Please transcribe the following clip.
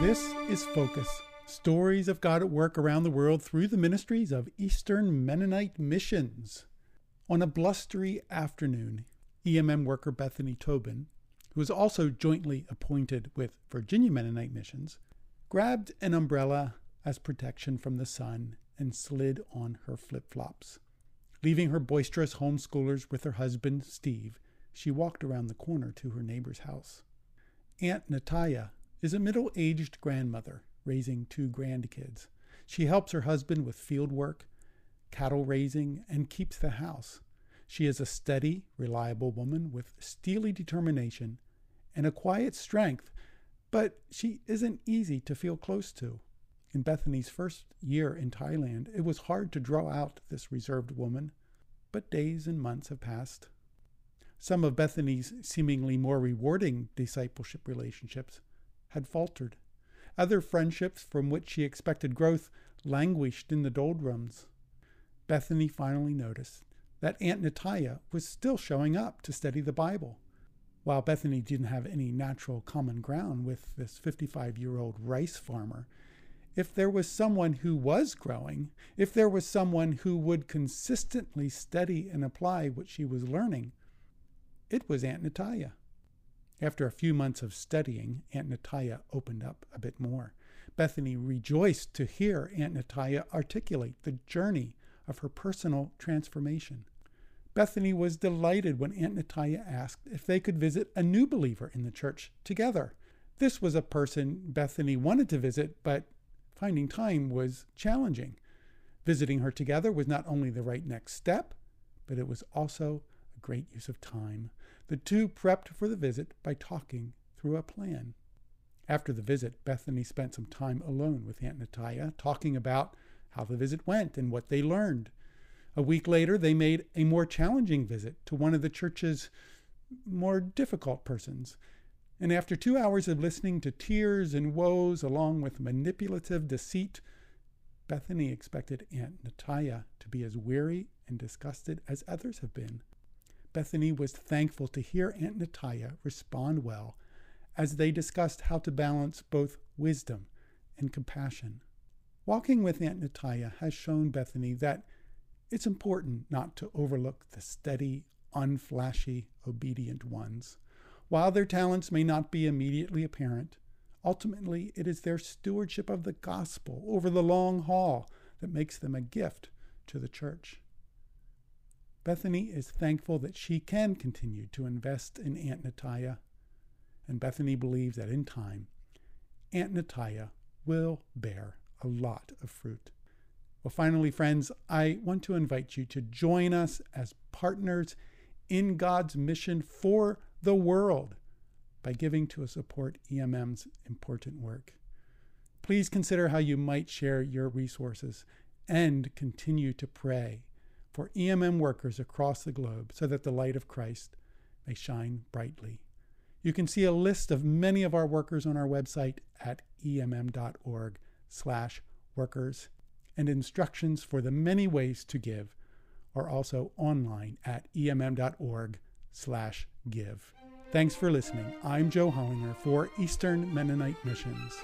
This is Focus Stories of God at Work Around the World through the ministries of Eastern Mennonite Missions. On a blustery afternoon, EMM worker Bethany Tobin, who was also jointly appointed with Virginia Mennonite Missions, grabbed an umbrella as protection from the sun and slid on her flip flops. Leaving her boisterous homeschoolers with her husband, Steve, she walked around the corner to her neighbor's house. Aunt Natalia is a middle aged grandmother raising two grandkids. She helps her husband with field work, cattle raising, and keeps the house. She is a steady, reliable woman with steely determination and a quiet strength, but she isn't easy to feel close to. In Bethany's first year in Thailand, it was hard to draw out this reserved woman, but days and months have passed. Some of Bethany's seemingly more rewarding discipleship relationships had faltered. Other friendships from which she expected growth languished in the doldrums. Bethany finally noticed that Aunt Natalia was still showing up to study the Bible. While Bethany didn't have any natural common ground with this 55 year old rice farmer, if there was someone who was growing, if there was someone who would consistently study and apply what she was learning, it was Aunt Natalia. After a few months of studying, Aunt Natalia opened up a bit more. Bethany rejoiced to hear Aunt Natalia articulate the journey of her personal transformation. Bethany was delighted when Aunt Natalia asked if they could visit a new believer in the church together. This was a person Bethany wanted to visit, but finding time was challenging. Visiting her together was not only the right next step, but it was also great use of time. The two prepped for the visit by talking through a plan. After the visit, Bethany spent some time alone with Aunt Natalia, talking about how the visit went and what they learned. A week later, they made a more challenging visit to one of the church's more difficult persons and after two hours of listening to tears and woes along with manipulative deceit, Bethany expected Aunt Natalia to be as weary and disgusted as others have been. Bethany was thankful to hear Aunt Natalia respond well as they discussed how to balance both wisdom and compassion. Walking with Aunt Natalia has shown Bethany that it's important not to overlook the steady, unflashy, obedient ones. While their talents may not be immediately apparent, ultimately it is their stewardship of the gospel over the long haul that makes them a gift to the church. Bethany is thankful that she can continue to invest in Aunt Natalia, and Bethany believes that in time, Aunt Natalia will bear a lot of fruit. Well, finally, friends, I want to invite you to join us as partners in God's mission for the world by giving to support EMM's important work. Please consider how you might share your resources and continue to pray for EMM workers across the globe so that the light of Christ may shine brightly. You can see a list of many of our workers on our website at emm.org slash workers and instructions for the many ways to give are also online at emm.org slash give. Thanks for listening. I'm Joe Hollinger for Eastern Mennonite Missions.